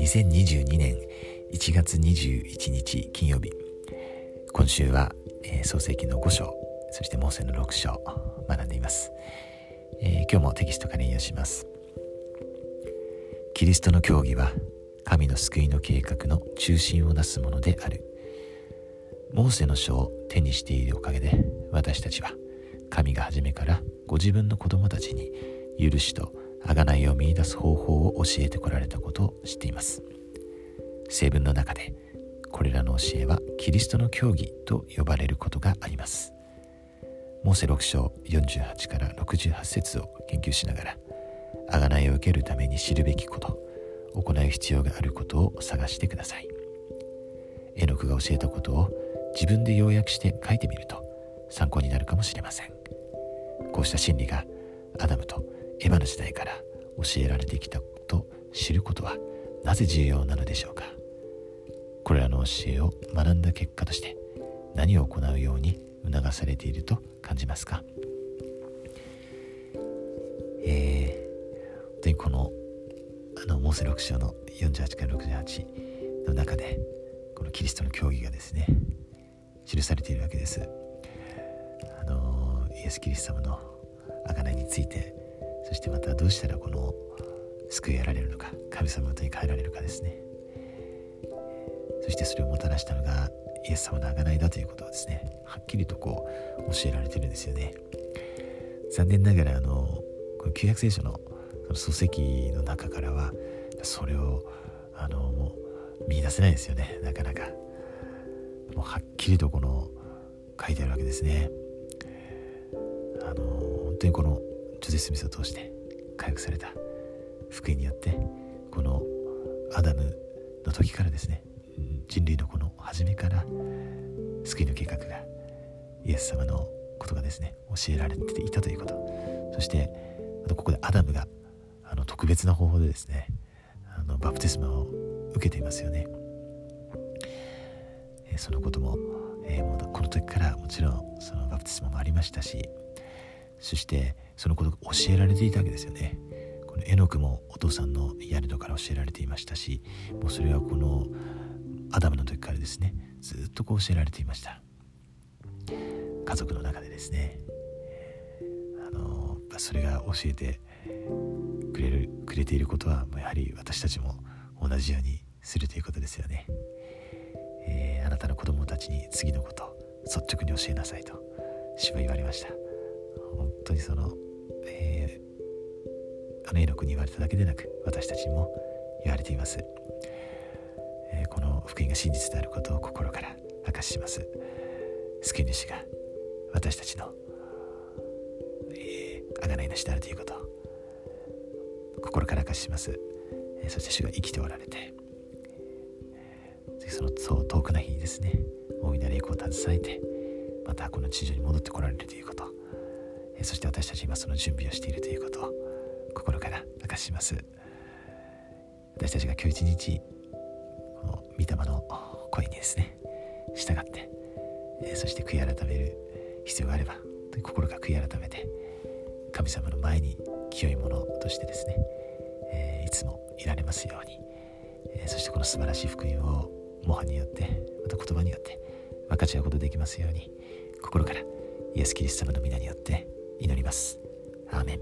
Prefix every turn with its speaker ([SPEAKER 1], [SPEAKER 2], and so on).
[SPEAKER 1] 2022年1月21日金曜日。今週は、えー、創世記の5章そしてモーセの6章学んでいます、えー、今日もテキストから引用します。キリストの教義は神の救いの計画の中心をなすものである。モーセの書を手にしているおかげで私たちは神が初めからご自分の子供たちに許しと贖いを見いだす方法を教えてこられたことを知っています。聖文の中でこれらの教えはキリストの教義と呼ばれることがあります。モーセ6章48から68節を研究しながら贖いを受けるために知るべきこと行う必要があることを探してください。絵の具が教えたことを自分で要約して書いてみると参考になるかもしれません。こうした真理がアダムとエヴァの時代から教えられてきたと知ることはなぜ重要なのでしょうか。これらの教えを学んだ結果として何を行うように促されていると感じますか。えー、本当にこのあのモーセ6章の48から68の中でこのキリストの教義がですね記されているわけです。あのイエス・キリスト様の贖いについてそしてまたどうしたらこの救い得られるのか神様の手に変えられるかですね。そしてそれをもたらしたのがイエス様の贖いだということをですねはっきりとこう教えられてるんですよね。残念ながらあのこの旧約聖書のその漱石の中からはそれをあのもう見出せないですよね。なかなか。もうはっきりとこの書いてあるわけですね。あの当にこのジョゼ・スミスを通して回復された福音によってこのアダムの時からですね人類のこの初めから救いの計画がイエス様のことがですね教えられていたということ。そしてあとここでアダムがあの特別な方法でですねあのバプテスマを受けていますよね、えそのことも,、えー、もうこの時からもちろんそのバプテスマもありましたしそしてそのことが教えられていたわけですよね。このエノクもお父さんのヤレドから教えられていましたしもうそれはこのアダムの時からですねずっとこう教えられていました。家族の中でですねあのそれが教えてくれるくれていることはやはり私たちも同じようにするということですよね、えー、あなたの子供たちに次のこと率直に教えなさいと主は言われました。本当にその、えー、あの絵の国に言われただけでなく私たちにも言われています、えー、この福音が真実であることを心から明かしします。救い主が私たちの、えー、贖い主であるということ心から明かしします、そして主が生きておられてそのそう遠くな日にですね大いなる栄光を携えてまたこの地上に戻ってこられるということ。そして私たち今その準備をしているということを心から明かします。私たちが今日一日この御霊の声にですね従ってそして悔い改める必要があれば心が悔い改めて神様の前に清いものとしてですね、えいつもいられますように、えそしてこの素晴らしい福音を模範によってまた言葉によって分かち合うことできますように心からイエス・キリスト様の皆によって祈ります。アーメン